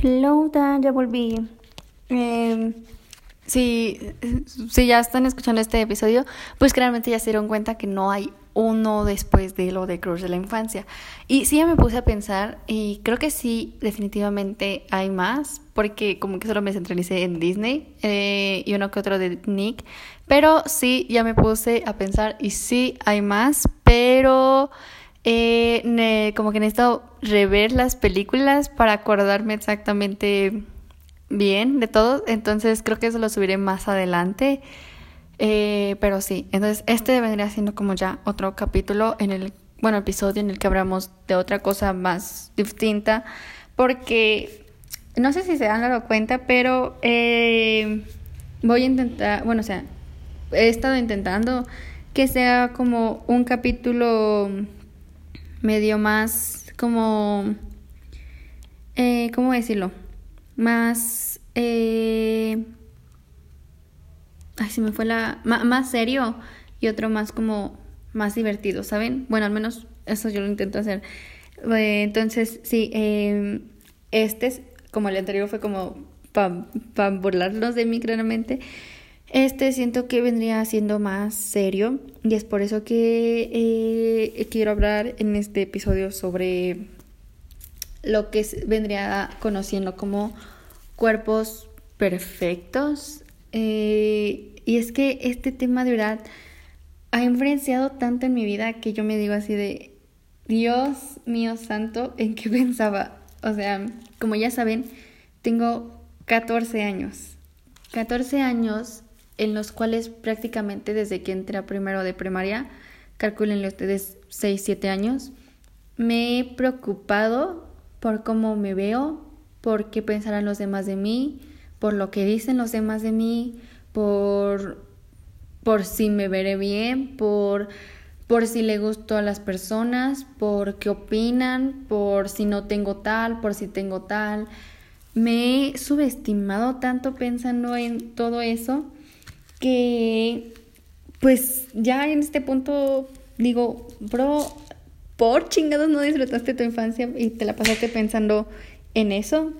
Hello, Dan, ya volví. Eh, si, si ya están escuchando este episodio, pues claramente ya se dieron cuenta que no hay uno después de lo de Crush de la infancia. Y sí, ya me puse a pensar y creo que sí, definitivamente hay más, porque como que solo me centralicé en Disney eh, y uno que otro de Nick. Pero sí, ya me puse a pensar y sí, hay más, pero eh, como que necesito rever las películas para acordarme exactamente bien de todo. Entonces creo que eso lo subiré más adelante. Eh, pero sí, entonces este vendría siendo como ya otro capítulo en el, bueno, episodio en el que hablamos de otra cosa más distinta. Porque no sé si se han dado cuenta, pero eh, voy a intentar, bueno, o sea, he estado intentando que sea como un capítulo medio más como, eh, ¿cómo decirlo? Más, eh, ay, se me fue la, más, serio y otro más como, más divertido, ¿saben? Bueno, al menos eso yo lo intento hacer. Eh, entonces, sí, eh, este, como el anterior fue como para pa burlarlos de mí claramente. Este siento que vendría siendo más serio y es por eso que eh, quiero hablar en este episodio sobre lo que vendría conociendo como cuerpos perfectos. Eh, y es que este tema de verdad ha influenciado tanto en mi vida que yo me digo así de, Dios mío santo, ¿en qué pensaba? O sea, como ya saben, tengo 14 años. 14 años en los cuales prácticamente desde que entré a primero de primaria, calculenle ustedes 6, 7 años, me he preocupado por cómo me veo, por qué pensarán los demás de mí, por lo que dicen los demás de mí, por, por si me veré bien, por, por si le gusto a las personas, por qué opinan, por si no tengo tal, por si tengo tal. Me he subestimado tanto pensando en todo eso que pues ya en este punto digo, bro, por chingados no disfrutaste tu infancia y te la pasaste pensando en eso.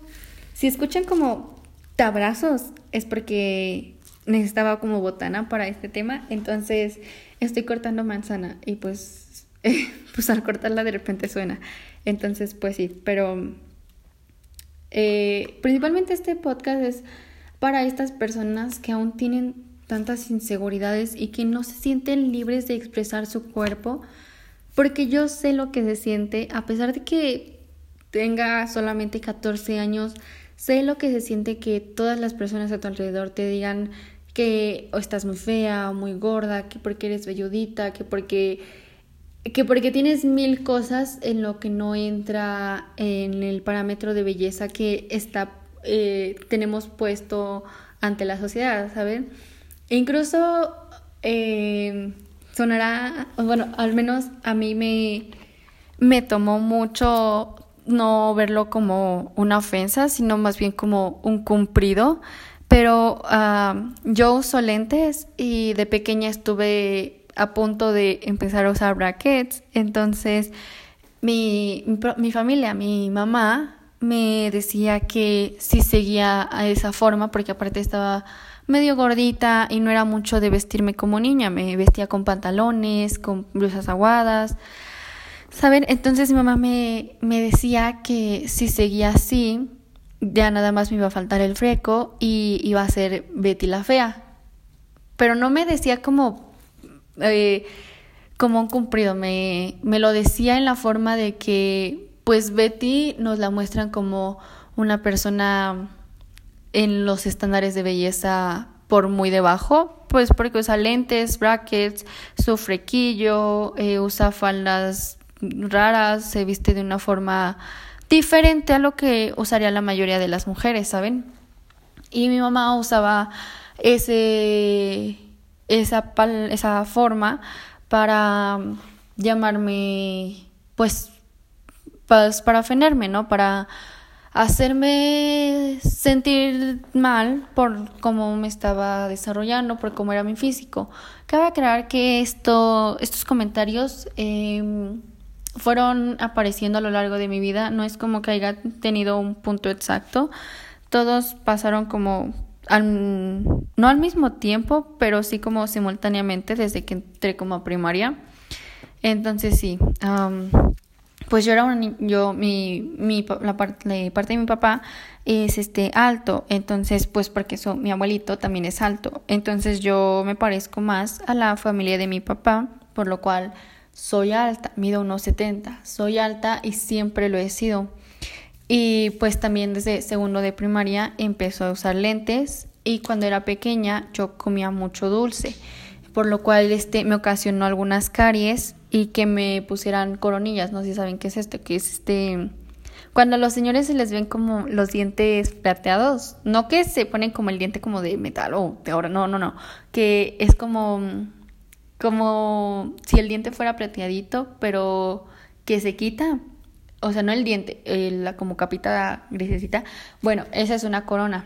Si escuchan como tabrazos es porque necesitaba como botana para este tema, entonces estoy cortando manzana y pues pues al cortarla de repente suena. Entonces, pues sí, pero eh, principalmente este podcast es para estas personas que aún tienen tantas inseguridades y que no se sienten libres de expresar su cuerpo, porque yo sé lo que se siente, a pesar de que tenga solamente 14 años, sé lo que se siente que todas las personas a tu alrededor te digan que o estás muy fea o muy gorda, que porque eres velludita, que porque que porque tienes mil cosas en lo que no entra en el parámetro de belleza que está eh, tenemos puesto ante la sociedad, ¿saben? Incluso eh, sonará, bueno, al menos a mí me, me tomó mucho no verlo como una ofensa, sino más bien como un cumplido. Pero uh, yo uso lentes y de pequeña estuve a punto de empezar a usar brackets. Entonces, mi, mi, mi familia, mi mamá, me decía que si seguía a esa forma, porque aparte estaba medio gordita y no era mucho de vestirme como niña, me vestía con pantalones, con blusas aguadas. ¿Saben? Entonces mi mamá me, me decía que si seguía así, ya nada más me iba a faltar el freco y iba a ser Betty la fea. Pero no me decía como, eh, como un cumplido, me, me lo decía en la forma de que, pues Betty nos la muestran como una persona en los estándares de belleza por muy debajo, pues porque usa lentes, brackets, su frequillo, eh, usa faldas raras, se viste de una forma diferente a lo que usaría la mayoría de las mujeres, ¿saben? Y mi mamá usaba ese esa esa forma para llamarme pues, pues para ofenderme, ¿no? Para hacerme sentir mal por cómo me estaba desarrollando, por cómo era mi físico. Cabe aclarar que esto, estos comentarios em, fueron apareciendo a lo largo de mi vida. No es como que haya tenido un punto exacto. Todos pasaron como al, no al mismo tiempo, pero sí como simultáneamente desde que entré como a primaria. Entonces sí, pues yo era un yo mi, mi la parte, parte de mi papá es este alto, entonces pues porque mi abuelito también es alto, entonces yo me parezco más a la familia de mi papá, por lo cual soy alta, mido unos 70, soy alta y siempre lo he sido. Y pues también desde segundo de primaria empezó a usar lentes. Y cuando era pequeña yo comía mucho dulce, por lo cual este me ocasionó algunas caries y que me pusieran coronillas, no sé si saben qué es esto, que es este cuando a los señores se les ven como los dientes plateados, no que se ponen como el diente como de metal o de oro, no, no, no, que es como como si el diente fuera plateadito, pero que se quita, o sea, no el diente, la como capita grisecita. Bueno, esa es una corona.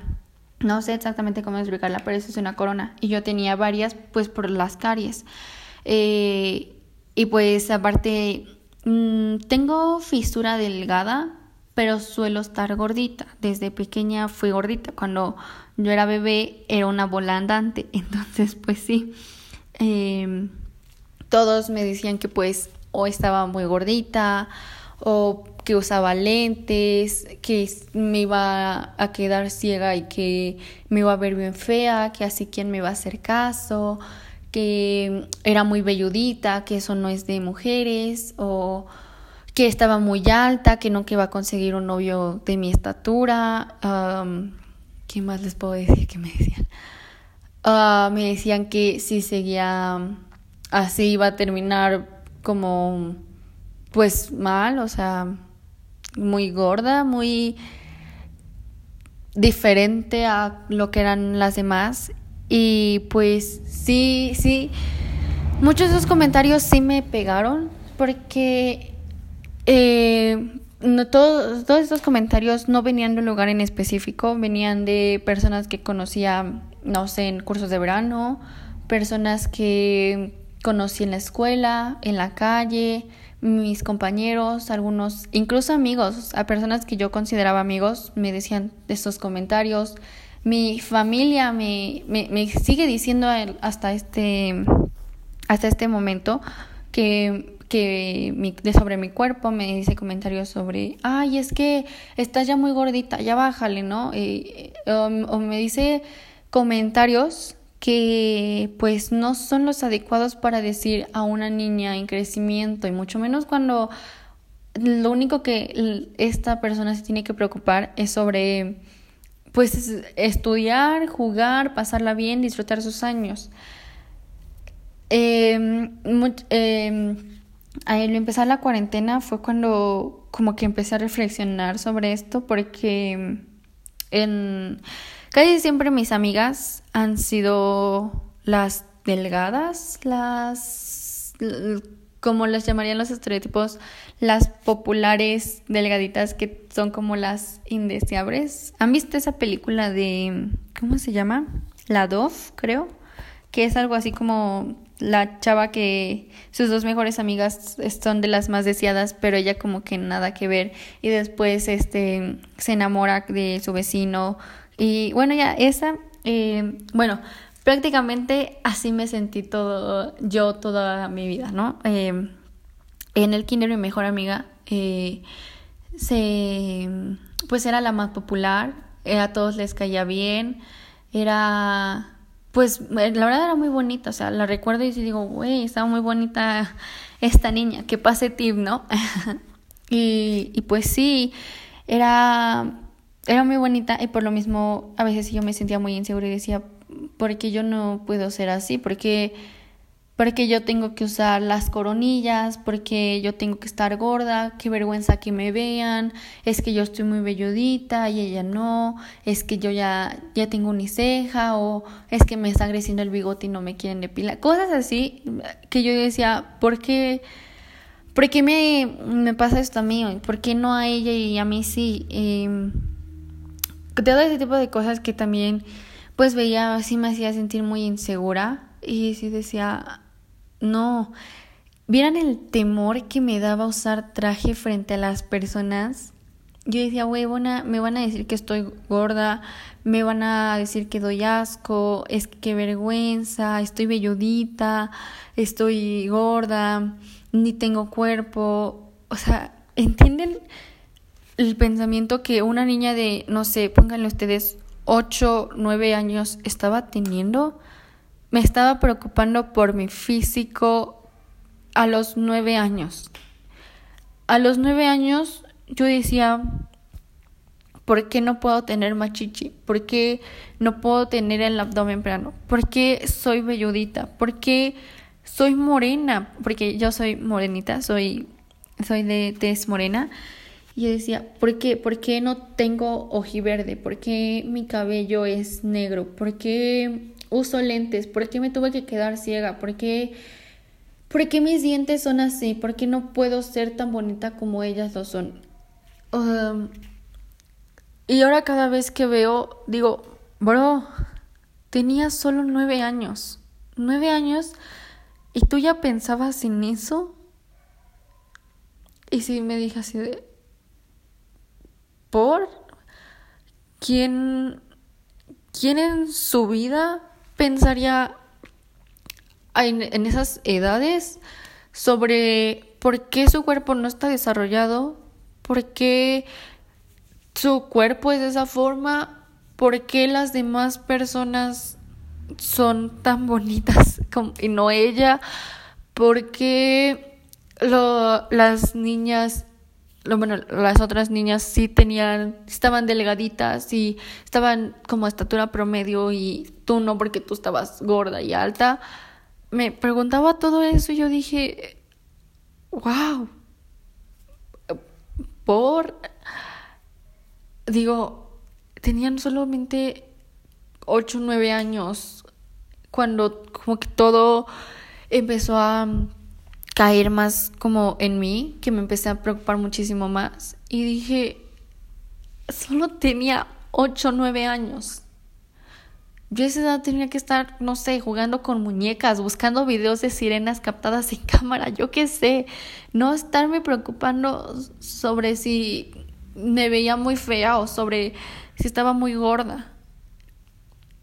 No sé exactamente cómo explicarla, pero esa es una corona. Y yo tenía varias, pues, por las caries. Eh, y pues, aparte, mm, tengo fisura delgada, pero suelo estar gordita. Desde pequeña fui gordita. Cuando yo era bebé, era una bola andante. Entonces, pues sí. Eh, todos me decían que, pues, o estaba muy gordita, o que usaba lentes, que me iba a quedar ciega y que me iba a ver bien fea, que así quién me iba a hacer caso, que era muy velludita, que eso no es de mujeres, o que estaba muy alta, que no que iba a conseguir un novio de mi estatura. ¿Qué más les puedo decir que me decían? Ah, me decían que si seguía así iba a terminar como pues mal, o sea, muy gorda, muy diferente a lo que eran las demás. Y pues sí, sí, muchos de esos comentarios sí me pegaron porque eh, no, todos, todos estos comentarios no venían de un lugar en específico, venían de personas que conocía, no sé, en cursos de verano, personas que conocí en la escuela, en la calle, mis compañeros, algunos, incluso amigos, a personas que yo consideraba amigos, me decían estos comentarios. Mi familia me, me, sigue diciendo hasta este, hasta este momento que, que mi, de sobre mi cuerpo me dice comentarios sobre, ay, es que estás ya muy gordita, ya bájale, ¿no? Eh, eh, o me dice comentarios que pues no son los adecuados para decir a una niña en crecimiento y mucho menos cuando lo único que esta persona se tiene que preocupar es sobre pues estudiar, jugar, pasarla bien, disfrutar sus años. Eh, eh, al empezar la cuarentena fue cuando como que empecé a reflexionar sobre esto porque en Casi siempre mis amigas han sido las delgadas, las como las llamarían los estereotipos, las populares delgaditas que son como las indeseables. ¿Han visto esa película de ¿cómo se llama? La Dove, creo, que es algo así como la chava que sus dos mejores amigas son de las más deseadas, pero ella como que nada que ver y después este se enamora de su vecino y bueno, ya esa, eh, bueno, prácticamente así me sentí todo, yo toda mi vida, ¿no? Eh, en el kinder mi mejor amiga eh, se, pues era la más popular, a todos les caía bien, era, pues la verdad era muy bonita, o sea, la recuerdo y digo, güey, estaba muy bonita esta niña, que pase tip, ¿no? y, y pues sí, era era muy bonita y por lo mismo a veces yo me sentía muy insegura y decía, ¿por qué yo no puedo ser así? ¿Por qué, porque yo tengo que usar las coronillas? ¿Por qué yo tengo que estar gorda? Qué vergüenza que me vean. Es que yo estoy muy velludita y ella no. Es que yo ya, ya tengo uniceja o es que me está creciendo el bigote y no me quieren depilar. Cosas así que yo decía, ¿por qué? ¿Por qué me, me pasa esto a mí? ¿Por qué no a ella y a mí sí? Eh, todo ese tipo de cosas que también pues veía así me hacía sentir muy insegura y sí decía no vieran el temor que me daba usar traje frente a las personas. Yo decía, huevona, me van a decir que estoy gorda, me van a decir que doy asco, es que qué vergüenza, estoy velludita, estoy gorda, ni tengo cuerpo. O sea, ¿entienden el pensamiento que una niña de, no sé, pónganle ustedes, 8, 9 años estaba teniendo? Me estaba preocupando por mi físico a los 9 años. A los 9 años yo decía, ¿por qué no puedo tener machichi? ¿Por qué no puedo tener el abdomen plano? ¿Por qué soy velludita? ¿Por qué soy morena? Porque yo soy morenita, soy, soy de tez morena. Y yo decía, ¿por qué? ¿Por qué no tengo ojiverde? ¿Por qué mi cabello es negro? ¿Por qué uso lentes? ¿Por qué me tuve que quedar ciega? ¿Por qué, ¿Por qué mis dientes son así? ¿Por qué no puedo ser tan bonita como ellas lo son? Y ahora cada vez que veo, digo, bro, tenía solo nueve años. Nueve años y tú ya pensabas en eso. Y si me dije así de, por quién, quién en su vida pensaría en, esas edades sobre por qué su cuerpo no está desarrollado, por qué su cuerpo es de esa forma, por qué las demás personas son tan bonitas como, y no ella, por qué las niñas bueno, las otras niñas sí tenían, estaban delgaditas y estaban como a estatura promedio y tú no porque tú estabas gorda y alta. Me preguntaba todo eso y yo dije, wow, por, digo, tenían solamente 8 o 9 años cuando como que todo empezó a caer más como en mí, que me empecé a preocupar muchísimo más. Y dije, solo tenía 8 o 9 años. Yo esa edad tenía que estar, no sé, jugando con muñecas, buscando videos de sirenas captadas sin cámara, yo qué sé. No estarme preocupando sobre si me veía muy fea o sobre si estaba muy gorda.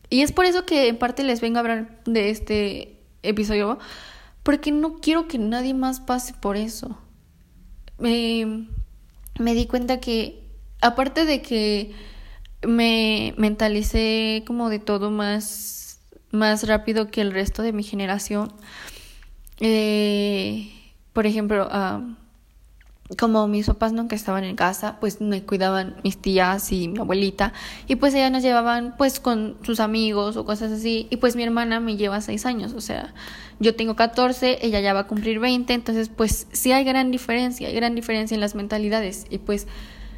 Y es por eso que en parte les vengo a hablar de este episodio, porque no quiero que nadie más pase por eso. Me, me di cuenta que, aparte de que me mentalicé como de todo más, más rápido que el resto de mi generación, eh, por ejemplo, como mis papás nunca estaban en casa, pues me cuidaban mis tías y mi abuelita y pues ellas nos llevaban pues con sus amigos o cosas así y pues mi hermana me lleva seis años, o sea, yo tengo 14, ella ya va a cumplir 20, entonces pues sí hay gran diferencia, hay gran diferencia en las mentalidades y pues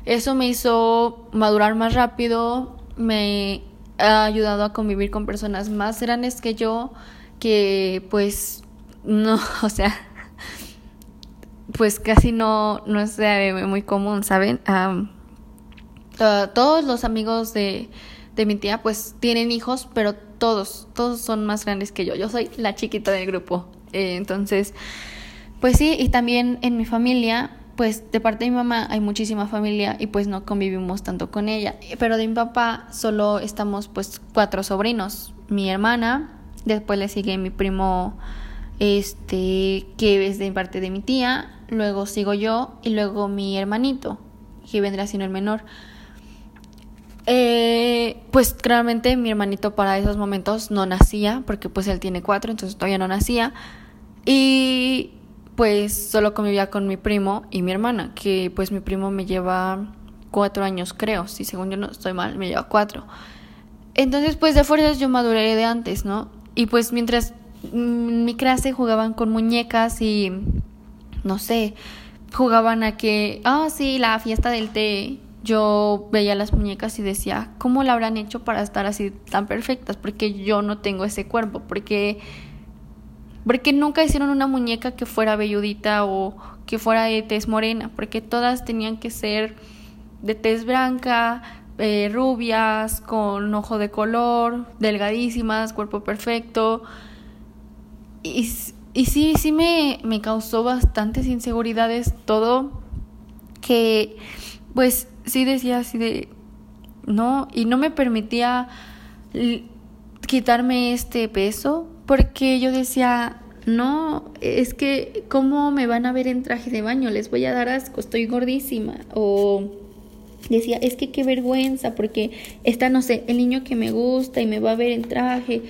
eso me hizo madurar más rápido, me ha ayudado a convivir con personas más grandes que yo, que pues no, o sea, pues casi no, no es muy común, ¿saben? todos los amigos de, de mi tía pues tienen hijos, pero todos, todos son más grandes que yo. Yo soy la chiquita del grupo. Eh, entonces, pues sí, y también en mi familia, pues de parte de mi mamá hay muchísima familia y pues no convivimos tanto con ella. Pero de mi papá solo estamos pues cuatro sobrinos. Mi hermana, después le sigue mi primo, este, que es de parte de mi tía, luego sigo yo y luego mi hermanito, que vendrá siendo el menor. Eh, pues claramente mi hermanito para esos momentos no nacía, porque pues él tiene cuatro, entonces todavía no nacía. Y pues solo convivía con mi primo y mi hermana, que pues mi primo me lleva cuatro años, creo, si según yo no estoy mal, me lleva cuatro. Entonces pues de fuerzas yo maduré de antes, ¿no? Y pues mientras en mi clase jugaban con muñecas y no sé, jugaban a que, ah, sí, la fiesta del té yo veía las muñecas y decía, ¿cómo la habrán hecho para estar así tan perfectas? Porque yo no tengo ese cuerpo, porque porque nunca hicieron una muñeca que fuera velludita o que fuera de tez morena, porque todas tenían que ser de tez blanca, eh, rubias, con ojo de color, delgadísimas, cuerpo perfecto. Y, y sí, sí me, me causó bastantes inseguridades todo que pues sí decía así de no y no me permitía quitarme este peso porque yo decía no, es que ¿cómo me van a ver en traje de baño? Les voy a dar asco, estoy gordísima o decía, es que qué vergüenza porque está, no sé, el niño que me gusta y me va a ver en traje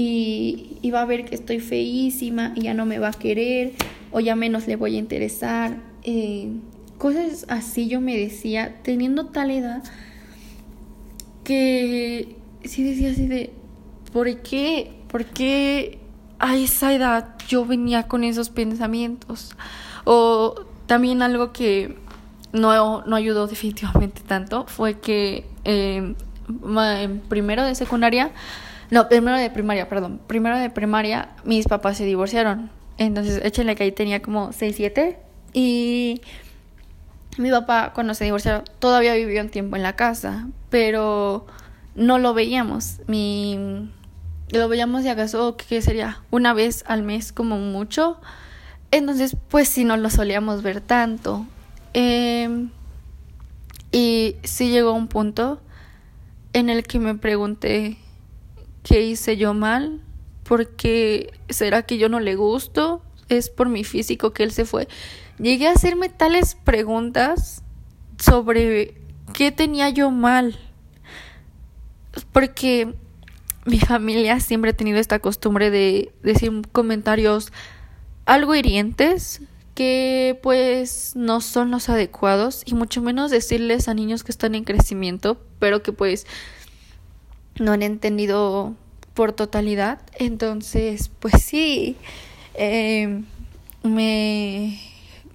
y, y va a ver que estoy feísima y ya no me va a querer o ya menos le voy a interesar. Eh, cosas así yo me decía, teniendo tal edad, que sí decía así de, ¿por qué? ¿Por qué a esa edad yo venía con esos pensamientos? O también algo que no, no ayudó definitivamente tanto fue que eh, en primero de secundaria, no, primero de primaria, perdón, primero de primaria mis papás se divorciaron. Entonces, échenle que ahí tenía como 6, 7 y mi papá cuando se divorció todavía vivió un tiempo en la casa, pero no lo veíamos. Mi lo veíamos de acaso que sería una vez al mes como mucho. Entonces, pues sí no lo solíamos ver tanto. Em, y sí llegó un punto en el que me pregunté qué hice yo mal, porque será que yo no le gusto, es por mi físico que él se fue llegué a hacerme tales preguntas sobre qué tenía yo mal. Porque mi familia siempre ha tenido esta costumbre de decir comentarios algo hirientes que pues no son los adecuados y mucho menos decirles a niños que están en crecimiento pero que pues no han entendido por totalidad. Entonces pues sí eh, me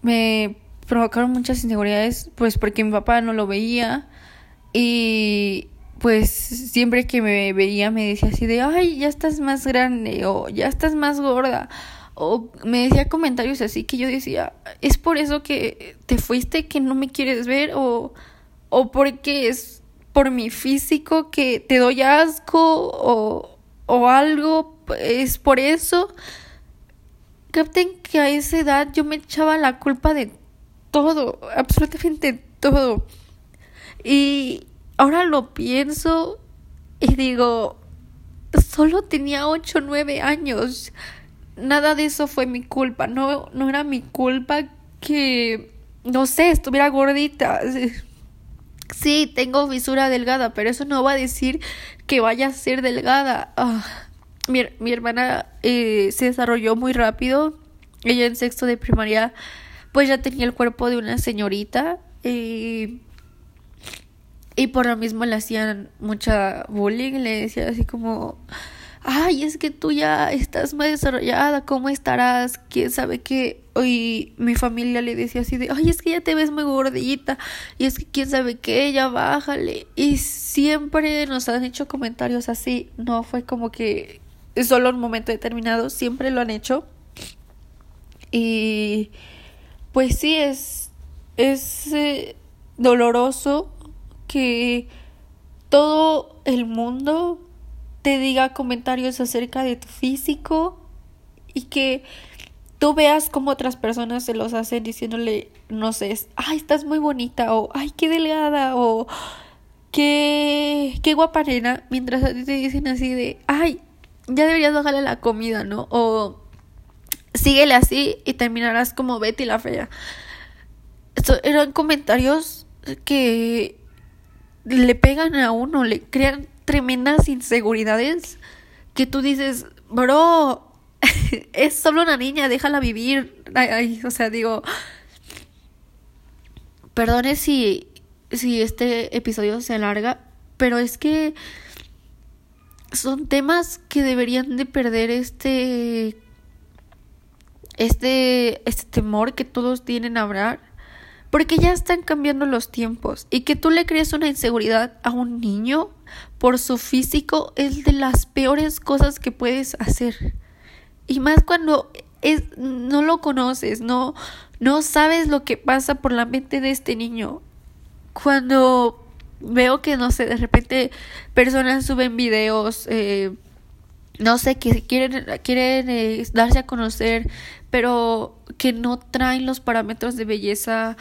me provocaron muchas inseguridades, pues porque mi papá no lo veía y pues siempre que me veía me decía así de, ay, ya estás más grande o ya estás más gorda o me decía comentarios así que yo decía, es por eso que te fuiste que no me quieres ver o, o porque es por mi físico que te doy asco o, o algo, es por eso capten que a esa edad yo me echaba la culpa de todo, absolutamente todo. Y ahora lo pienso y digo, solo tenía 8 o 9 años. Nada de eso fue mi culpa, no, no era mi culpa que, no sé, estuviera gordita. Sí, tengo visura delgada, pero eso no va a decir que vaya a ser delgada. Ah mi, mi hermana eh, se desarrolló muy rápido. Ella en sexto de primaria pues ya tenía el cuerpo de una señorita. y por lo mismo le hacían mucha bullying. Le decía así como, ay, es que tú ya estás más desarrollada, ¿cómo estarás? ¿Quién sabe qué? Y mi familia le decía así de, ay, es que ya te ves muy gordita, y es que quién sabe qué, ya bájale. Y siempre nos han hecho comentarios así, no fue como que solo un momento determinado, siempre lo han hecho. Y pues sí, es, es eh, doloroso que todo el mundo te diga comentarios acerca de tu físico y que tú veas como otras personas se los hacen diciéndole, no sé, ay, estás muy bonita o ay, qué delgada o qué, qué guapa nena, mientras a ti te dicen así de, ay, ya deberías bajarle la comida, ¿no? O síguele así y terminarás como Betty la fea. eran comentarios que le pegan a uno, le crean tremendas inseguridades que tú dices, bro, es solo una niña, déjala vivir. o sea, digo, perdone si, si este episodio se alarga, pero es que son temas que deberían de perder este este este temor que todos tienen a hablar porque ya están cambiando los tiempos y que tú le crees una inseguridad a un niño por su físico es de las peores cosas que puedes hacer y más cuando es no lo conoces no no sabes lo que pasa por la mente de este niño. Cuando veo que, no sé, de repente personas suben videos eh, no sé, que quieren, quieren eh, darse a conocer, pero que no traen los parámetros de belleza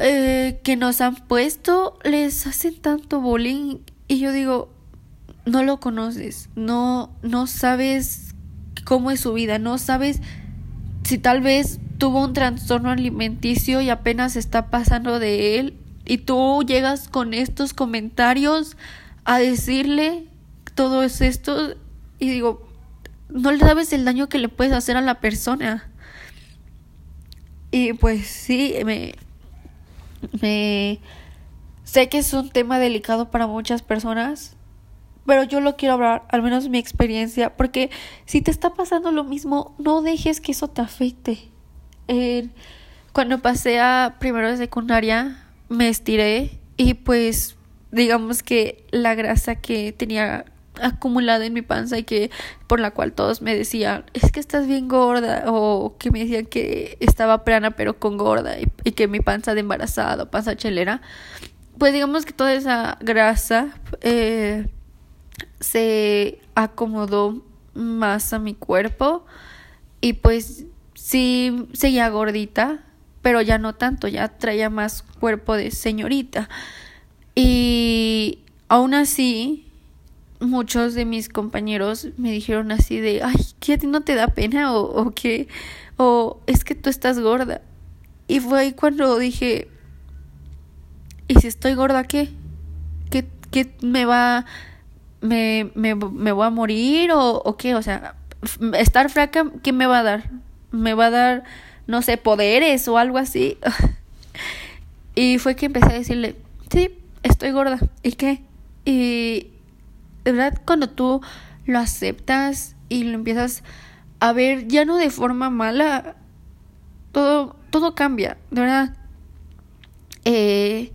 eh, que nos han puesto, les hacen tanto bullying y yo digo, no lo conoces, no, no sabes cómo es su vida, no sabes si tal vez tuvo un trastorno alimenticio y apenas está pasando de él y tú llegas con estos comentarios a decirle todo esto y digo, no le sabes el daño que le puedes hacer a la persona. Y pues sí, me, me sé que es un tema delicado para muchas personas, pero yo lo quiero hablar, al menos mi experiencia, porque si te está pasando lo mismo, no dejes que eso te afecte. cuando pasé a primero de secundaria, me estiré y pues digamos que la grasa que tenía acumulada en mi panza y que por la cual todos me decían es que estás bien gorda o que me decían que estaba plana pero con gorda y, y que mi panza de embarazada panza chelera pues digamos que toda esa grasa eh, se acomodó más a mi cuerpo y pues sí seguía gordita pero ya no tanto ya traía más cuerpo de señorita y aún así muchos de mis compañeros me dijeron así de, ay, ¿qué a ti no te da pena? O, o qué, o es que tú estás gorda. Y fue ahí cuando dije, ¿y si estoy gorda qué? ¿Qué, qué me va, me, me, me voy a morir o, o qué? O sea, estar fraca, ¿qué me va a dar? ¿Me va a dar, no sé, poderes o algo así? y fue que empecé a decirle, sí, estoy gorda. ¿Y qué? Y de verdad cuando tú lo aceptas y lo empiezas a ver ya no de forma mala, todo, todo cambia, de verdad. Eh,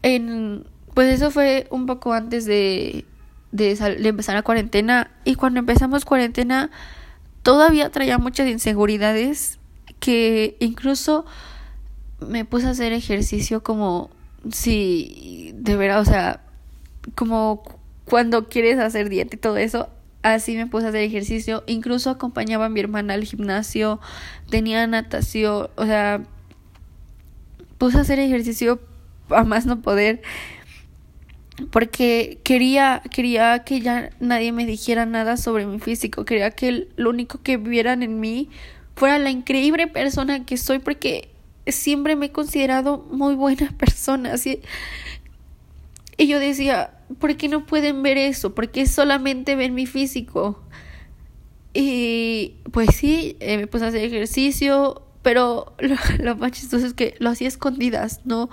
en, pues eso fue un poco antes de, de, de empezar la cuarentena y cuando empezamos cuarentena todavía traía muchas inseguridades que incluso me puse a hacer ejercicio como si de verdad, o sea, como cuando quieres hacer dieta y todo eso, así me puse a hacer ejercicio. Incluso acompañaba a mi hermana al gimnasio, tenía natación, o sea, puse a hacer ejercicio a más no poder porque quería quería que ya nadie me dijera nada sobre mi físico, quería que lo único que vieran en mí fuera la increíble persona que soy porque siempre me he considerado muy buena persona, así y yo decía, ¿por qué no pueden ver eso? ¿Por qué solamente ven mi físico? Y pues sí, eh, me puse a hacer ejercicio, pero lo, lo, más chistoso es que lo hacía escondidas, no,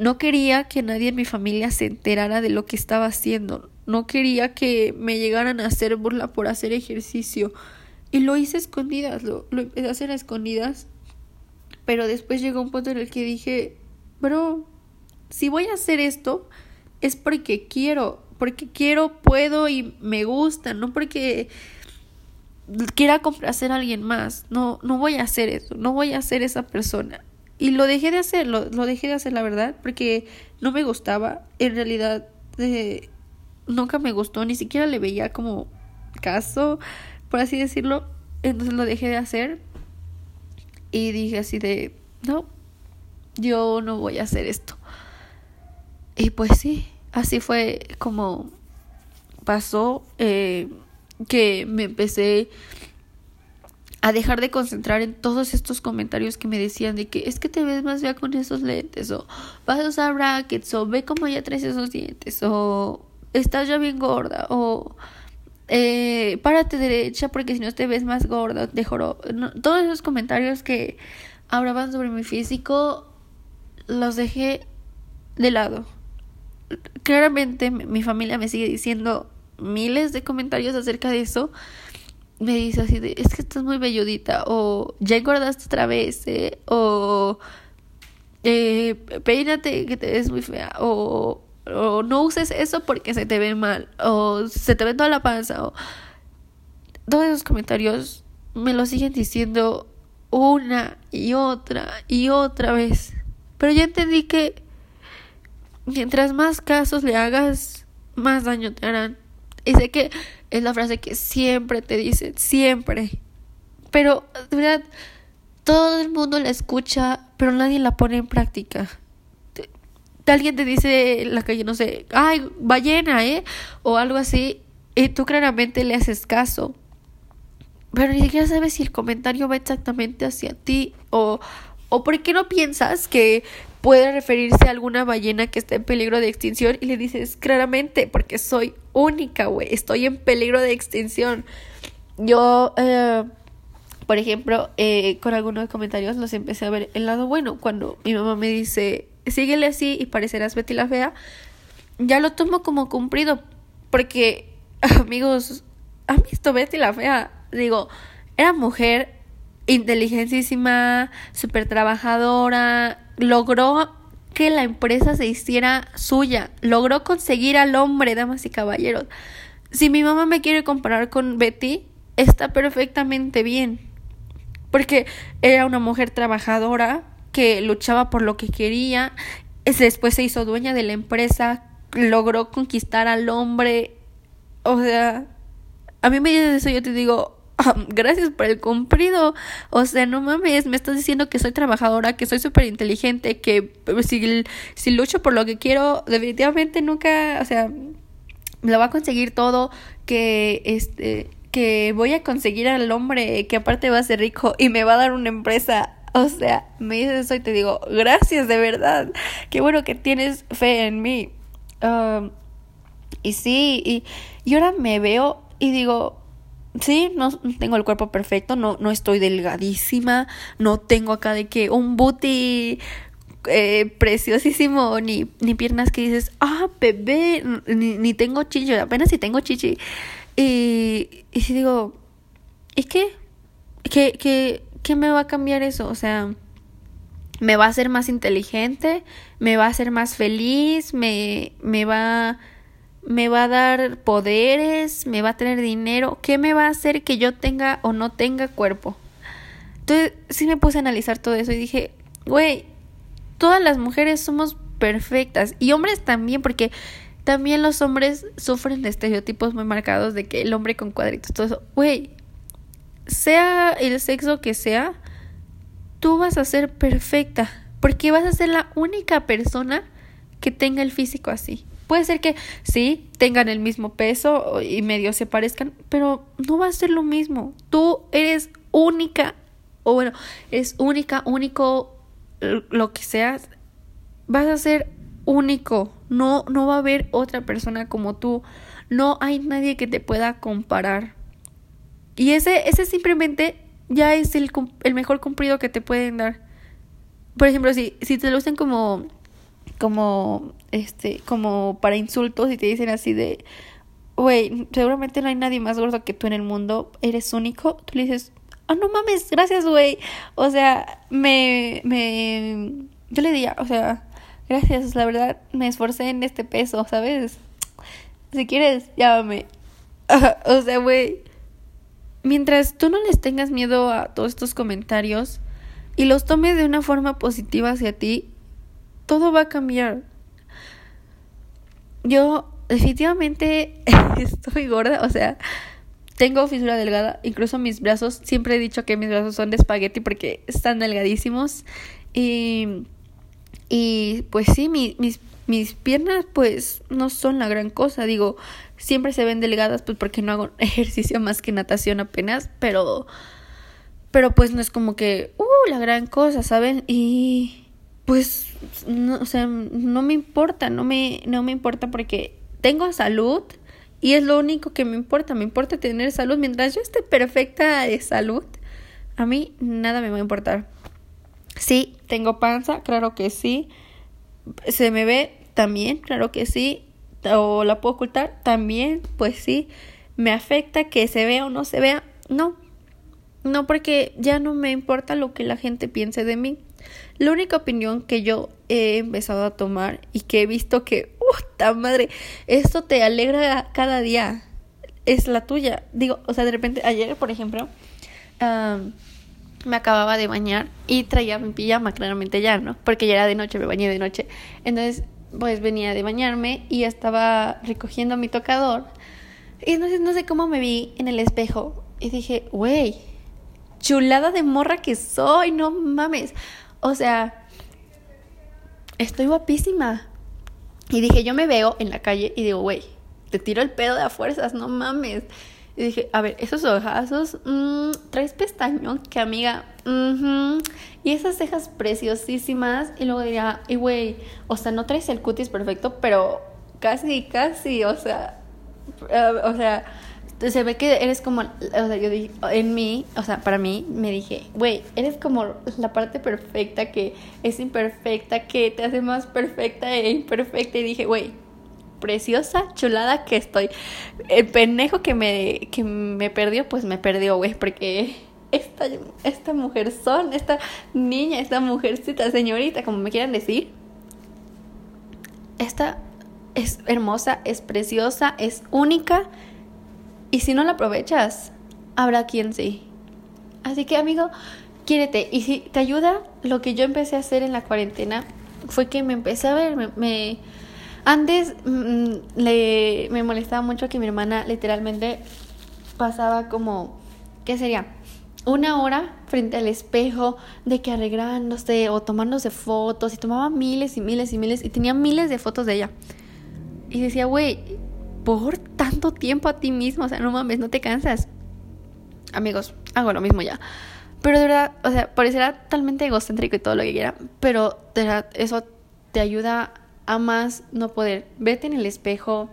no quería que nadie en mi familia se enterara de lo que estaba haciendo, no quería que me llegaran a hacer burla por hacer ejercicio. Y lo hice escondidas, lo, lo empecé a hacer a escondidas, pero después llegó un punto en el que dije, bro, si voy a hacer esto, es porque quiero, porque quiero, puedo y me gusta, no porque quiera complacer a alguien más. No, no voy a hacer eso, no voy a ser esa persona. Y lo dejé de hacer, lo, dejé de hacer la verdad, porque no me gustaba. En realidad, nunca me gustó, ni siquiera le veía como caso, por así decirlo. Entonces lo dejé de hacer y dije así de, no, yo no voy a hacer esto. Y pues sí, así fue como pasó eh, que me empecé a dejar de concentrar en todos estos comentarios que me decían de que es que te ves más fea con esos lentes o vas a usar brackets o ve cómo ya traes esos dientes o estás ya bien gorda o eh, párate derecha porque si no te ves más gorda, te juro. todos esos comentarios que hablaban sobre mi físico los dejé de lado claramente mi familia me sigue diciendo miles de comentarios acerca de eso. Me dice así de, es que estás muy velludita, o ya engordaste otra vez, ¿eh? o eh, peínate que te ves muy fea, o, o no uses eso porque se te ve mal, o se te ve toda la panza, o todos esos comentarios me lo siguen diciendo una y otra y otra vez. Pero ya entendí que Mientras más casos le hagas, más daño te harán. Y sé que es la frase que siempre te dicen, siempre. Pero, de verdad, todo el mundo la escucha, pero nadie la pone en práctica. Alguien te dice en la calle, no sé, ay, ballena, ¿eh? O algo así, y tú claramente le haces caso. Pero ni siquiera sabes si el comentario va exactamente hacia ti o, o por qué no piensas que puede referirse a alguna ballena que está en peligro de extinción y le dices claramente, porque soy única, güey, estoy en peligro de extinción. Yo, eh, por ejemplo, eh, con algunos comentarios los empecé a ver el lado bueno. Cuando mi mamá me dice, síguele así y parecerás Betty la Fea, ya lo tomo como cumplido, porque, amigos, ¿han visto Betty la Fea? Digo, era mujer inteligentísima, súper trabajadora, logró que la empresa se hiciera suya, logró conseguir al hombre, damas y caballeros. Si mi mamá me quiere comparar con Betty, está perfectamente bien, porque era una mujer trabajadora que luchaba por lo que quería, después se hizo dueña de la empresa, logró conquistar al hombre, o sea, a mí me dices eso, yo te digo, gracias por el cumplido. O sea, no mames, me estás diciendo que soy trabajadora, que soy súper inteligente, que si, si lucho por lo que quiero, definitivamente nunca, o sea, lo va a conseguir todo, que este que voy a conseguir al hombre que aparte va a ser rico y me va a dar una empresa. O sea, me dices eso y te digo, gracias de verdad. Qué bueno que tienes fe en mí. Um, y sí, y, y ahora me veo y digo, Sí, no tengo el cuerpo perfecto, no, no estoy delgadísima, no tengo acá de que un booty eh, preciosísimo, ni, ni piernas que dices, ah, bebé, ni, ni tengo chichi, apenas si tengo chichi. Y, y si digo, ¿y qué? ¿Qué, qué? ¿Qué me va a cambiar eso? O sea, me va a hacer más inteligente, me va a hacer más feliz, me, me va me va a dar poderes, me va a tener dinero, ¿qué me va a hacer que yo tenga o no tenga cuerpo? Entonces sí me puse a analizar todo eso y dije, güey, todas las mujeres somos perfectas y hombres también, porque también los hombres sufren de estereotipos muy marcados de que el hombre con cuadritos, todo eso, güey, sea el sexo que sea, tú vas a ser perfecta, porque vas a ser la única persona que tenga el físico así. Puede ser que sí, tengan el mismo peso y medio se parezcan, pero no va a ser lo mismo. Tú eres única, o bueno, es única, único, lo que seas, vas a ser único. No, no va a haber otra persona como tú. No hay nadie que te pueda comparar. Y ese, ese simplemente ya es el, el mejor cumplido que te pueden dar. Por ejemplo, si, si te lo usan como como este como para insultos y te dicen así de güey, seguramente no hay nadie más gordo que tú en el mundo, eres único, tú le dices, "Ah, no mames, gracias, güey." O sea, me me yo le diría, o sea, gracias, la verdad me esforcé en este peso, ¿sabes? Si quieres, llámame. o sea, güey, mientras tú no les tengas miedo a todos estos comentarios y los tomes de una forma positiva hacia ti, todo va a cambiar. Yo definitivamente estoy gorda, o sea, tengo fisura delgada, incluso mis brazos, siempre he dicho que mis brazos son de espagueti porque están delgadísimos y, y pues sí, mis, mis piernas pues no son la gran cosa, digo, siempre se ven delgadas pues porque no hago ejercicio más que natación apenas, pero pero pues no es como que, uh, la gran cosa, ¿saben? Y pues, no, o sea, no me importa, no me, no me importa porque tengo salud y es lo único que me importa, me importa tener salud. Mientras yo esté perfecta de salud, a mí nada me va a importar. Sí, tengo panza, claro que sí. Se me ve también, claro que sí. O la puedo ocultar también, pues sí. Me afecta que se vea o no se vea, no. No porque ya no me importa lo que la gente piense de mí. La única opinión que yo he empezado a tomar y que he visto que, ¡puta madre! Esto te alegra cada día. Es la tuya. Digo, o sea, de repente, ayer, por ejemplo, me acababa de bañar y traía mi pijama, claramente ya, ¿no? Porque ya era de noche, me bañé de noche. Entonces, pues venía de bañarme y estaba recogiendo mi tocador Y sé, no sé cómo me vi en el espejo y dije, güey, chulada de morra que soy, no mames. O sea, estoy guapísima. Y dije, yo me veo en la calle y digo, güey, te tiro el pedo de a fuerzas, no mames. Y dije, a ver, esos ojazos, mmm, traes pestañón, que amiga, y esas cejas preciosísimas. Y luego diría, y güey, o sea, no traes el cutis perfecto, pero casi, casi, o sea, eh, o sea, se ve que eres como, o sea, yo dije, en mí, o sea, para mí, me dije, güey, eres como la parte perfecta que es imperfecta, que te hace más perfecta e imperfecta. Y dije, güey, preciosa, chulada que estoy. El pendejo que me, que me perdió, pues me perdió, güey, porque esta, esta mujer son, esta niña, esta mujercita, señorita, como me quieran decir, esta es hermosa, es preciosa, es única y si no la aprovechas, habrá quien sí. Así que amigo, quiérete. Y si te ayuda, lo que yo empecé a hacer en la cuarentena fue que me empecé a ver, me... antes mm, le, me molestaba mucho que mi hermana literalmente pasaba como, ¿qué sería? Una hora frente al espejo de que arreglándose o tomándose fotos y tomaba miles y miles y miles y tenía miles de fotos de ella. Y decía, güey, por tanto tiempo a ti mismo. O sea, no mames, no te cansas. Amigos, hago lo mismo ya. Pero de verdad, o sea, parecerá totalmente egocéntrico y todo lo que quiera. Pero eso te ayuda a más no poder. Vete en el espejo.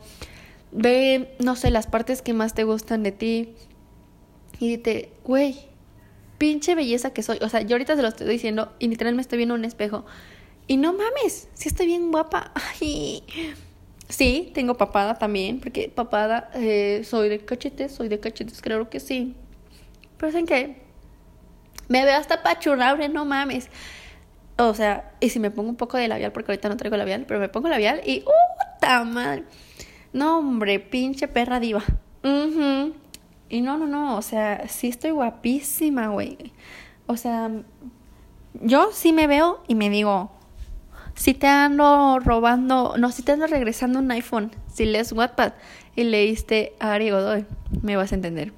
Ve, no sé, las partes que más te gustan de ti. Y dite, güey, pinche belleza que soy. O sea, yo ahorita se lo estoy diciendo y literalmente me estoy viendo en un espejo. Y no mames, si estoy bien guapa. Ay, Sí, tengo papada también, porque papada, eh, soy de cachetes, soy de cachetes, creo que sí. Pero ¿saben qué? Me veo hasta pachurrable, no mames. O sea, y si me pongo un poco de labial, porque ahorita no traigo labial, pero me pongo labial y ¡uh, madre! No, hombre, pinche perra diva. Y no, no, no, o sea, sí estoy guapísima, güey. O sea, yo sí me veo y me digo, si te ando robando, no, si te ando regresando un iPhone, si lees Wattpad y leíste a Ari Godoy, me vas a entender.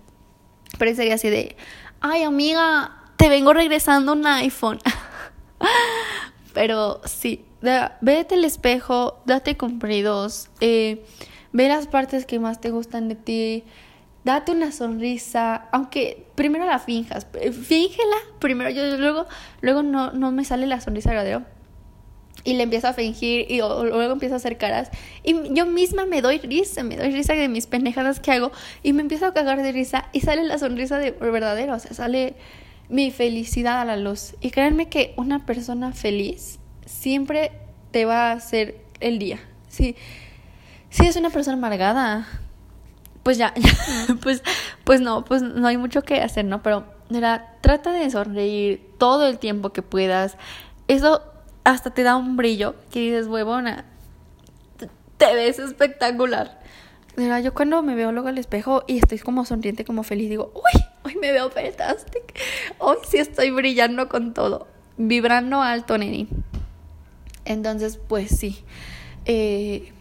Pero sería así de, ay amiga, te vengo regresando un iPhone. Pero sí, vete al espejo, date cumplidos, eh, ve las partes que más te gustan de ti, date una sonrisa, aunque primero la finjas, fíngela primero, yo luego, luego no, no me sale la sonrisa verdadera y le empiezo a fingir y luego empiezo a hacer caras y yo misma me doy risa, me doy risa de mis pendejadas que hago y me empiezo a cagar de risa y sale la sonrisa de verdadero, o sea, sale mi felicidad a la luz. Y créanme que una persona feliz siempre te va a hacer el día. Si, si es una persona amargada, pues ya, pues, pues no, pues no hay mucho que hacer, ¿no? Pero trata de sonreír todo el tiempo que puedas. Eso hasta te da un brillo que dices, huevona, te ves espectacular. Yo cuando me veo luego al espejo y estoy como sonriente, como feliz, digo, uy, hoy me veo fantástico. Hoy sí estoy brillando con todo. Vibrando alto, neni. Entonces, pues sí. Eh,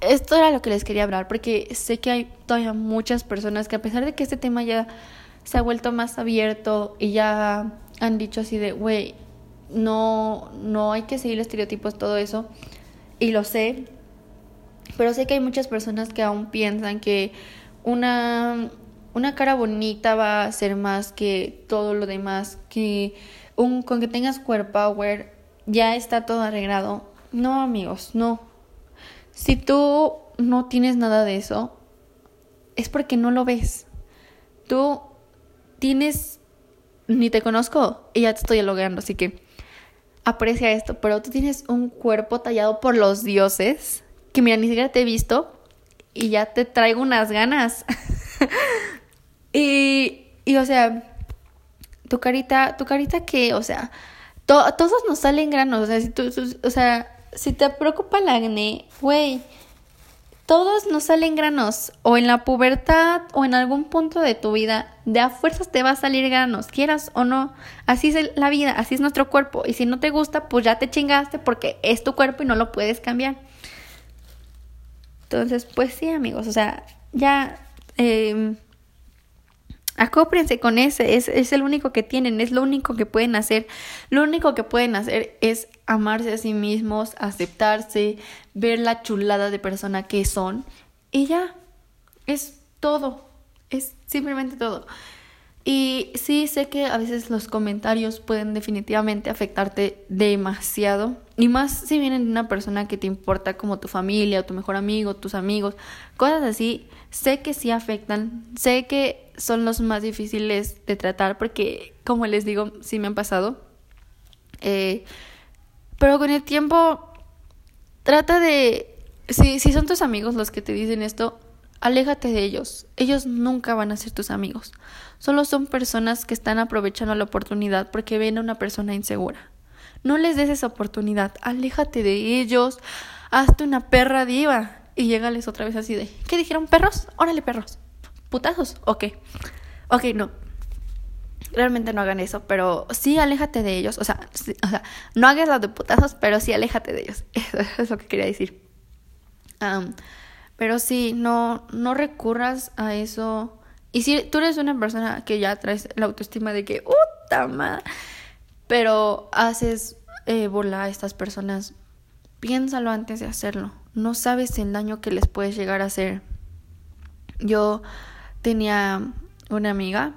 esto era lo que les quería hablar, porque sé que hay todavía muchas personas que a pesar de que este tema ya se ha vuelto más abierto y ya han dicho así de, güey, no, no hay que seguir estereotipos, todo eso. Y lo sé. Pero sé que hay muchas personas que aún piensan que una, una cara bonita va a ser más que todo lo demás. Que un, con que tengas cuerpo power ya está todo arreglado. No, amigos, no. Si tú no tienes nada de eso, es porque no lo ves. Tú tienes, ni te conozco y ya te estoy logrando, así que aprecia esto, pero tú tienes un cuerpo tallado por los dioses, que mira, ni siquiera te he visto y ya te traigo unas ganas. y, y, o sea, tu carita, tu carita que, o sea, todos nos salen granos, o sea, si tú, o sea, si te preocupa el acné, güey, todos nos salen granos, o en la pubertad, o en algún punto de tu vida, de a fuerzas te va a salir granos, quieras o no. Así es la vida, así es nuestro cuerpo. Y si no te gusta, pues ya te chingaste porque es tu cuerpo y no lo puedes cambiar. Entonces, pues sí, amigos, o sea, ya eh, acóprense con ese, es, es el único que tienen, es lo único que pueden hacer. Lo único que pueden hacer es amarse a sí mismos, aceptarse, ver la chulada de persona que son y ya, es todo, es simplemente todo. Y sí sé que a veces los comentarios pueden definitivamente afectarte demasiado. Y más si vienen de una persona que te importa como tu familia o tu mejor amigo, tus amigos, cosas así. Sé que sí afectan. Sé que son los más difíciles de tratar porque, como les digo, sí me han pasado. Eh, pero con el tiempo, trata de... Si, si son tus amigos los que te dicen esto, aléjate de ellos. Ellos nunca van a ser tus amigos. Solo son personas que están aprovechando la oportunidad porque ven a una persona insegura. No les des esa oportunidad. Aléjate de ellos. Hazte una perra diva. Y llégales otra vez así de, ¿qué dijeron perros? Órale perros. ¿Putazos? Ok. Ok, no. Realmente no hagan eso, pero sí aléjate de ellos. O sea, o sea no hagas las de putazos, pero sí aléjate de ellos. Eso es lo que quería decir. Pero sí, no, no recurras a eso. Y si tú eres una persona que ya traes la autoestima de que, ¡puta madre! Pero haces eh, bola a estas personas, piénsalo antes de hacerlo. No sabes el daño que les puedes llegar a hacer. Yo tenía una amiga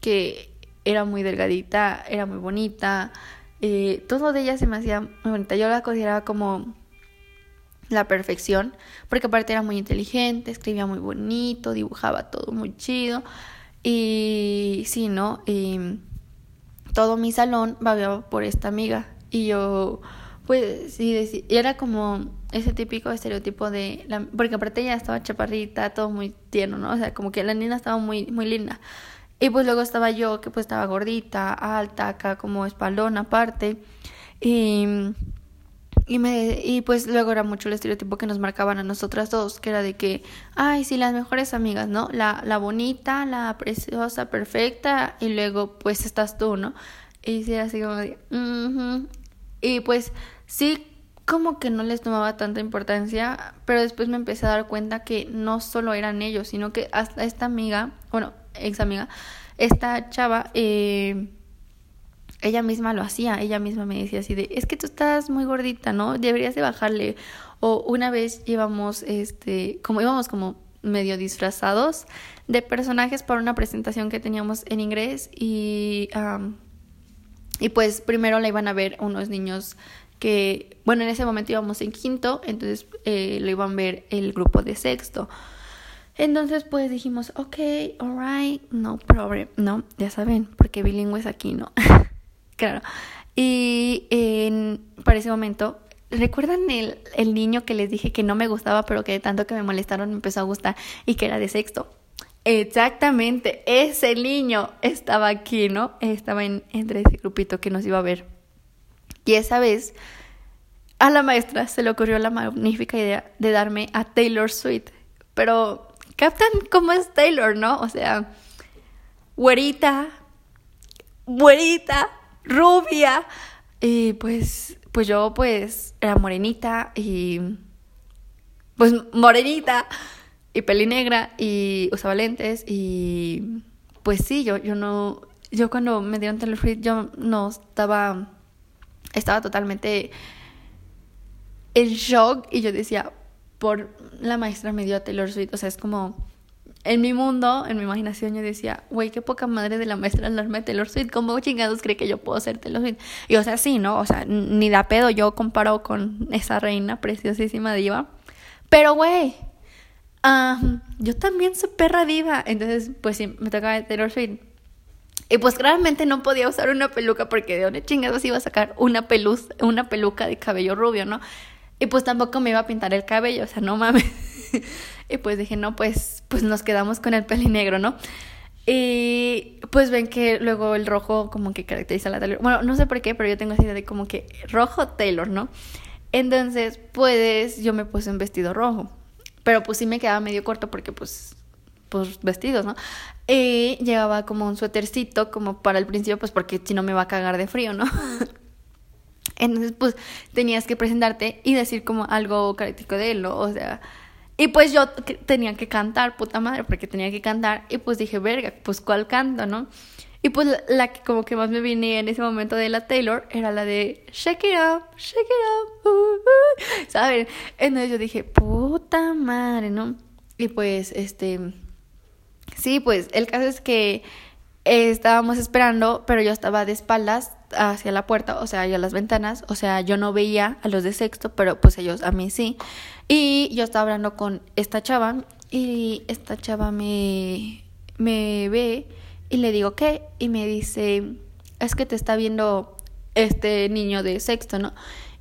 que era muy delgadita, era muy bonita, eh, todo de ella se me hacía muy bonita. Yo la consideraba como la perfección, porque aparte era muy inteligente, escribía muy bonito, dibujaba todo muy chido. Y sí, ¿no? Y todo mi salón babeaba por esta amiga. Y yo, pues sí, era como ese típico estereotipo de... La, porque aparte ella estaba chaparrita, todo muy tierno, ¿no? O sea, como que la niña estaba muy, muy linda. Y pues luego estaba yo, que pues estaba gordita, alta, acá como espaldón aparte. Y y, me, y pues luego era mucho el estereotipo que nos marcaban a nosotras dos, que era de que, ay, sí, las mejores amigas, ¿no? La, la bonita, la preciosa, perfecta, y luego pues estás tú, ¿no? Y sí, así como de, y pues sí, como que no les tomaba tanta importancia, pero después me empecé a dar cuenta que no solo eran ellos, sino que hasta esta amiga, bueno, ex amiga, esta chava, eh, ella misma lo hacía, ella misma me decía así de, es que tú estás muy gordita, ¿no? Deberías de bajarle. O una vez íbamos, este, como íbamos como medio disfrazados de personajes para una presentación que teníamos en inglés y, y pues primero la iban a ver unos niños que, bueno, en ese momento íbamos en quinto, entonces eh, lo iban a ver el grupo de sexto. Entonces pues dijimos, ok, alright, no problem, no, ya saben, porque bilingües aquí, ¿no? Claro. Y en, para ese momento, ¿recuerdan el, el niño que les dije que no me gustaba, pero que de tanto que me molestaron me empezó a gustar y que era de sexto? Exactamente, ese niño estaba aquí, ¿no? Estaba en, entre ese grupito que nos iba a ver. Y esa vez a la maestra se le ocurrió la magnífica idea de darme a Taylor Swift. Pero captan cómo es Taylor, ¿no? O sea, güerita, güerita, rubia. Y pues, pues yo pues era morenita y pues morenita y peli negra y usaba lentes y pues sí, yo, yo no, yo cuando me dieron Taylor yo no estaba, estaba totalmente en shock y yo decía, por la maestra me dio a Taylor Swift, o sea, es como en mi mundo, en mi imaginación, yo decía, güey, qué poca madre de la maestra darme Taylor Swift. ¿Cómo chingados cree que yo puedo ser Taylor Swift? Y o sea, sí, ¿no? O sea, ni da pedo yo comparo con esa reina preciosísima diva. Pero, güey, yo también soy perra diva. Entonces, pues sí, me tocaba Taylor Swift. Y pues claramente no podía usar una peluca porque de dónde chingados iba a sacar una, peluz, una peluca de cabello rubio, ¿no? Y pues tampoco me iba a pintar el cabello, o sea, no mames. y pues dije, no, pues, pues nos quedamos con el negro, ¿no? Y pues ven que luego el rojo como que caracteriza a la Taylor. Bueno, no sé por qué, pero yo tengo esa idea de como que rojo Taylor, ¿no? Entonces, pues yo me puse un vestido rojo. Pero pues sí me quedaba medio corto porque pues pues vestidos, ¿no? Y llevaba como un suétercito como para el principio pues porque si no me va a cagar de frío, ¿no? Entonces, pues tenías que presentarte y decir como algo característico de él, ¿no? O sea, Y pues yo tenía que cantar, puta madre, porque tenía que cantar. Y pues dije, verga, pues ¿cuál canto, no? Y pues la, que como que más me venía en ese momento de la Taylor era la de Shake it up, shake it up, uh, uh", ¿saben? Entonces yo dije, puta madre, ¿no? Y pues, este, sí, pues el caso es que estábamos esperando, pero yo estaba de espaldas hacia la puerta, o sea, a las ventanas, o sea, yo no veía a los de sexto, pero pues ellos a mí sí. Y yo estaba hablando con esta chava y esta chava me, me ve y le digo, ¿qué? Y me dice, es que te está viendo este niño de sexto, ¿no?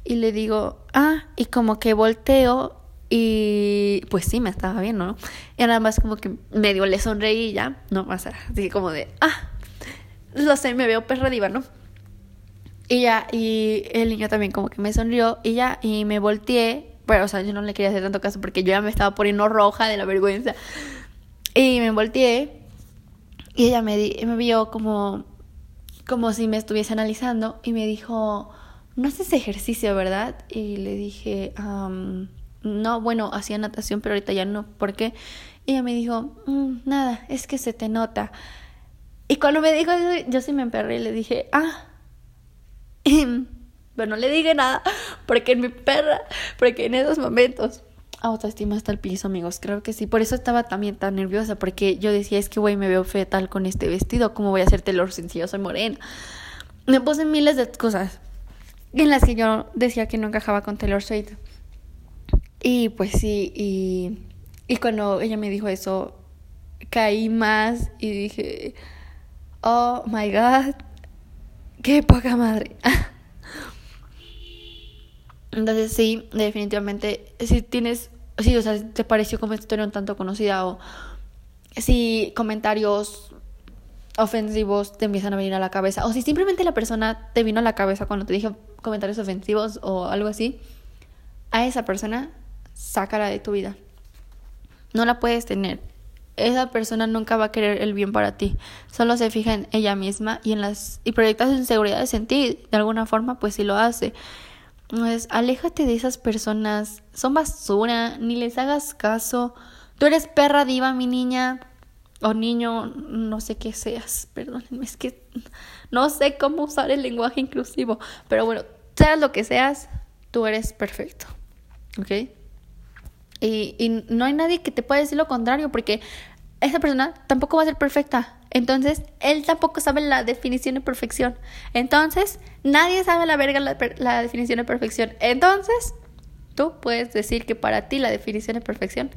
Y le digo, ah, y como que volteo y pues sí, me estaba viendo, ¿no? Y nada más como que medio le sonreí ya, ¿no? O sea, así como de, ah, lo sé, me veo perra diva, ¿no? Y ya, y el niño también como que me sonrió y ya, y me volteé, pero o sea, yo no le quería hacer tanto caso porque yo ya me estaba poniendo roja de la vergüenza. Y me volteé y ella me, me vio como, como si me estuviese analizando y me dijo, no haces ejercicio, ¿verdad? Y le dije, no, bueno, hacía natación, pero ahorita ya no. ¿Por qué? Y ella me dijo, mm, nada, es que se te nota. Y cuando me dijo yo sí me emperré y le dije, ah. pero no le dije nada, porque en mi perra, porque en esos momentos autoestima hasta el piso, amigos. Creo que sí. Por eso estaba también tan nerviosa, porque yo decía, es que, güey, me veo fetal con este vestido. ¿Cómo voy a hacer Taylor sencillo? Soy morena. Me puse miles de cosas en las que yo decía que no encajaba con Taylor Swift. Y pues sí, y, y cuando ella me dijo eso, caí más y dije, oh my god, qué poca madre. Entonces sí, definitivamente, si tienes sí, o sea, te pareció como historia un tanto conocida o si comentarios ofensivos te empiezan a venir a la cabeza o si simplemente la persona te vino a la cabeza cuando te dije comentarios ofensivos o algo así, a esa persona sácala de tu vida. No la puedes tener. Esa persona nunca va a querer el bien para ti. Solo se fija en ella misma y en las y proyecta sus inseguridades en ti. De alguna forma, pues sí lo hace. Entonces, aléjate de esas personas. Son basura, ni les hagas caso. Tú eres perra diva, mi niña. O niño, no sé qué seas. Perdónenme, es que no sé cómo usar el lenguaje inclusivo. Pero bueno, seas lo que seas, tú eres perfecto. ¿Ok? Y, y no hay nadie que te pueda decir lo contrario, porque esa persona tampoco va a ser perfecta. Entonces, él tampoco sabe la definición de perfección. Entonces, nadie sabe la verga la, definición de perfección. Entonces, tú puedes decir que para ti la definición de perfección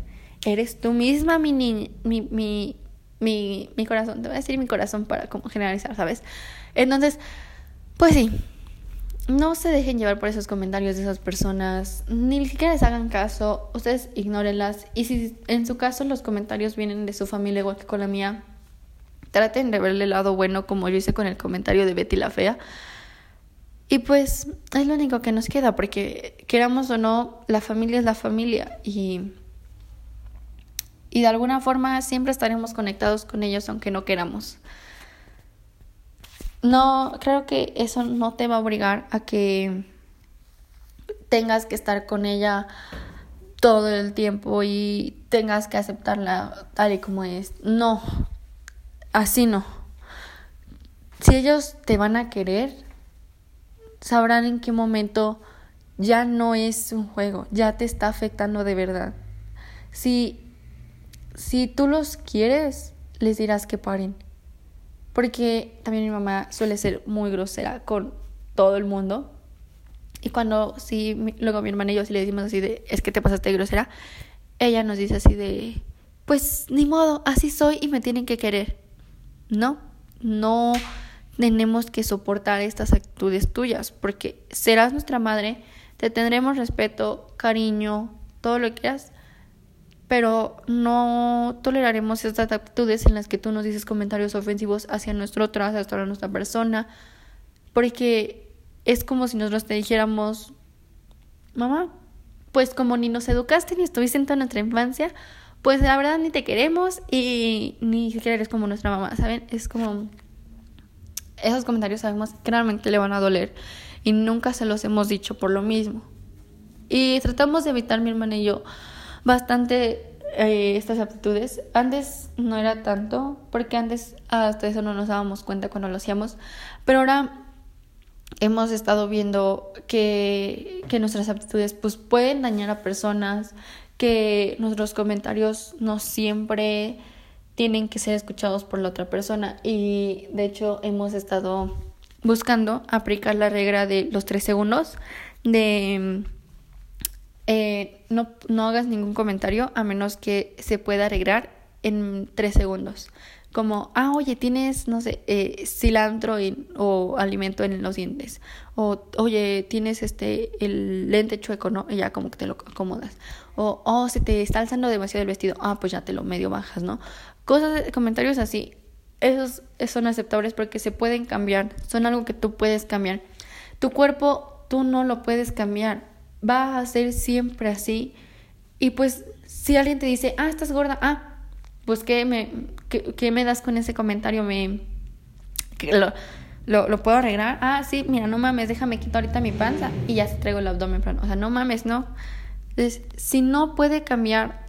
eres tú misma, mi niña, mi, mi, mi, mi corazón. Te voy a decir mi corazón para como generalizar, ¿sabes? Entonces, pues sí. No se dejen llevar por esos comentarios de esas personas, ni siquiera les hagan caso, ustedes ignórenlas. Y si en su caso los comentarios vienen de su familia igual que con la mía, traten de verle el lado bueno como yo hice con el comentario de Betty la Fea. Y pues es lo único que nos queda, porque queramos o no, la familia es la familia y, y de alguna forma siempre estaremos conectados con ellos aunque no queramos. No, creo que eso no te va a obligar a que tengas que estar con ella todo el tiempo y tengas que aceptarla tal y como es. No, así no. Si ellos te van a querer, sabrán en qué momento ya no es un juego, ya te está afectando de verdad. Si, si tú los quieres, les dirás que paren. Porque también mi mamá suele ser muy grosera con todo el mundo. Y cuando sí, luego mi hermana y yo sí le decimos así de, es que te pasaste grosera, ella nos dice así de, pues ni modo, así soy y me tienen que querer. No, no tenemos que soportar estas actitudes tuyas, porque serás nuestra madre, te tendremos respeto, cariño, todo lo que quieras, pero no toleraremos estas actitudes en las que tú nos dices comentarios ofensivos hacia nuestro otro, hacia nuestra persona, porque es como si nosotros te dijéramos, mamá, pues como ni nos educaste ni estuviste en toda nuestra infancia, pues la verdad ni te queremos y ni siquiera eres como nuestra mamá, ¿saben? Es como... Esos comentarios sabemos que realmente le van a doler y nunca se los hemos dicho por lo mismo. Y tratamos de evitar mi hermana y yo bastante eh, estas aptitudes. Antes no era tanto, porque antes hasta eso no nos dábamos cuenta cuando lo hacíamos, pero ahora hemos estado viendo que, que nuestras aptitudes pues pueden dañar a personas, que nuestros comentarios no siempre tienen que ser escuchados por la otra persona y de hecho hemos estado buscando aplicar la regla de los tres segundos de eh, no, no hagas ningún comentario a menos que se pueda arreglar en tres segundos como, ah, oye, tienes, no sé, eh, cilantro o alimento en los dientes, o oye, tienes este, el lente chueco, ¿no? Y ya como que te lo acomodas, o, oh, se te está alzando demasiado el vestido, ah, pues ya te lo medio bajas, ¿no? Cosas, comentarios así, esos son aceptables porque se pueden cambiar, son algo que tú puedes cambiar. Tu cuerpo, tú no lo puedes cambiar, va a ser siempre así. Y pues, si alguien te dice, ah, estás gorda, ah, pues ¿qué me, qué, me das con ese comentario? ¿Me, lo, lo, puedo arreglar? Ah, sí, mira, no mames, déjame quitar ahorita mi panza y ya se traigo el abdomen plano. O sea, no mames, no. Si no puede cambiar,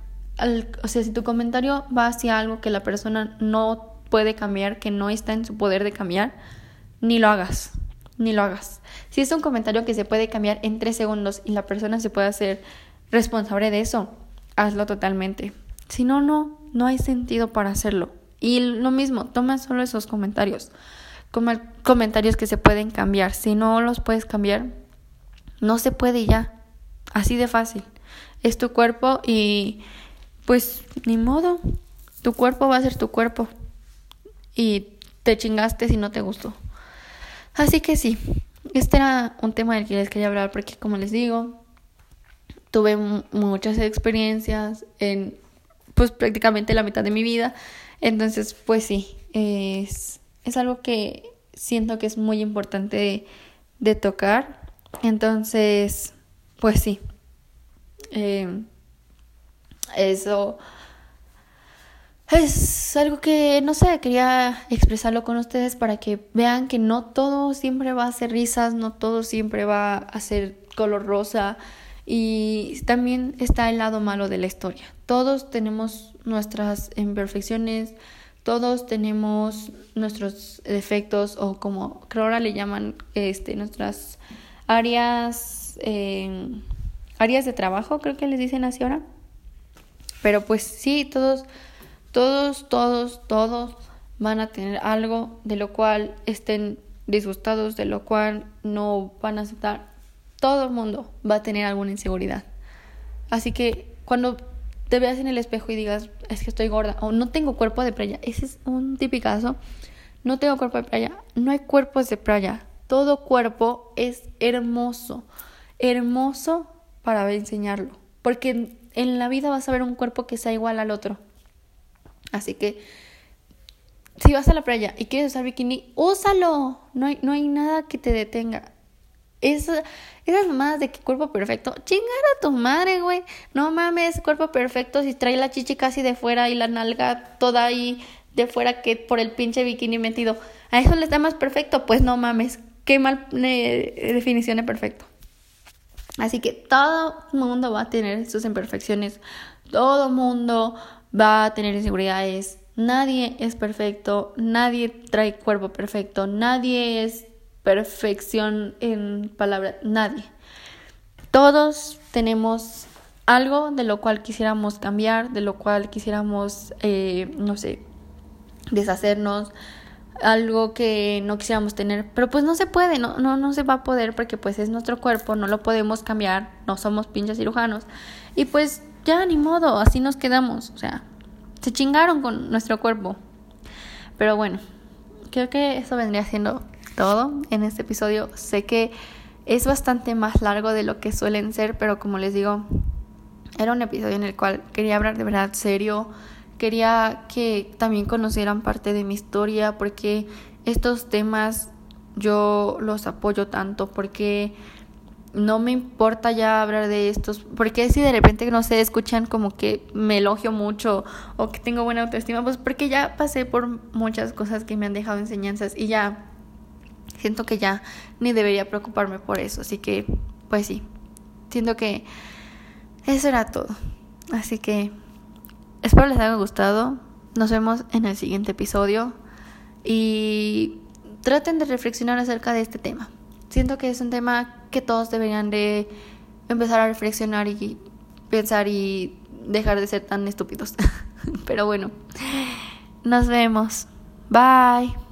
o sea, si tu comentario va hacia algo que la persona no puede cambiar, que no está en su poder de cambiar, ni lo hagas, ni lo hagas. Si es un comentario que se puede cambiar en tres segundos y la persona se puede hacer responsable de eso, hazlo totalmente. Si no, no, no hay sentido para hacerlo. Y lo mismo, toma solo esos comentarios, como comentarios que se pueden cambiar. Si no los puedes cambiar, no se puede ya. Así de fácil. Es tu cuerpo y pues ni modo. Tu cuerpo va a ser tu cuerpo. Y te chingaste si no te gustó. Así que sí, este era un tema del que les quería hablar porque como les digo, tuve muchas experiencias en pues prácticamente la mitad de mi vida. Entonces, pues sí, es, es algo que siento que es muy importante de, tocar. Entonces, pues sí. Em, eso es algo que, no sé, quería expresarlo con ustedes para que vean que no todo siempre va a ser risas, no todo siempre va a ser color rosa. Y también está el lado malo de la historia. Todos tenemos nuestras imperfecciones, todos tenemos nuestros defectos o como creo ahora le llaman este, nuestras áreas, eh, áreas de trabajo, creo que les dicen así ahora. Pero pues sí, todos, todos, todos, todos van a tener algo de lo cual estén disgustados, de lo cual no van a aceptar todo el mundo va a tener alguna inseguridad. Así que cuando te veas en el espejo y digas, es que estoy gorda o no tengo cuerpo de playa, ese es un tipicazo. No tengo cuerpo de playa, no hay cuerpos de playa. Todo cuerpo es hermoso, hermoso para enseñarlo. Porque en la vida vas a ver un cuerpo que sea igual al otro. Así que si vas a la playa y quieres usar bikini, úsalo. No hay, no hay nada que te detenga. esas mamadas de que cuerpo perfecto, chingar a tu madre, güey. No mames, cuerpo perfecto si trae la chichi casi de fuera y la nalga toda ahí de fuera que por el pinche bikini metido. A eso le está más perfecto, pues no mames. Qué mal eh, definición de perfecto. Así que todo mundo va a tener sus imperfecciones. Todo mundo va a tener inseguridades. Nadie es perfecto. Nadie trae cuerpo perfecto. Nadie es perfección en palabras, nadie. Todos tenemos algo de lo cual quisiéramos cambiar, de lo cual quisiéramos, eh, no sé, deshacernos, algo que no quisiéramos tener, pero pues no se puede, no, no, no se va a poder porque pues es nuestro cuerpo, no lo podemos cambiar, no somos pinches cirujanos y pues ya ni modo, así nos quedamos, o sea, se chingaron con nuestro cuerpo. Pero bueno, creo que eso vendría siendo todo en este episodio. Sé que es bastante más largo de lo que suelen ser, pero como les digo, era un episodio en el cual quería hablar de verdad serio. Quería que también conocieran parte de mi historia, porque estos temas yo los apoyo tanto, porque no me importa ya hablar de estos, porque si de repente no se escuchan como que me elogio mucho o que tengo buena autoestima, pues porque ya pasé por muchas cosas que me han dejado enseñanzas y ya siento que ya ni debería preocuparme por eso. Así que, pues sí, siento que eso era todo. Así que espero les haya gustado. Nos vemos en el siguiente episodio y traten de reflexionar acerca de este tema. Siento que es un tema que todos deberían de empezar a reflexionar y pensar y dejar de ser tan estúpidos. Pero bueno, nos vemos. Bye.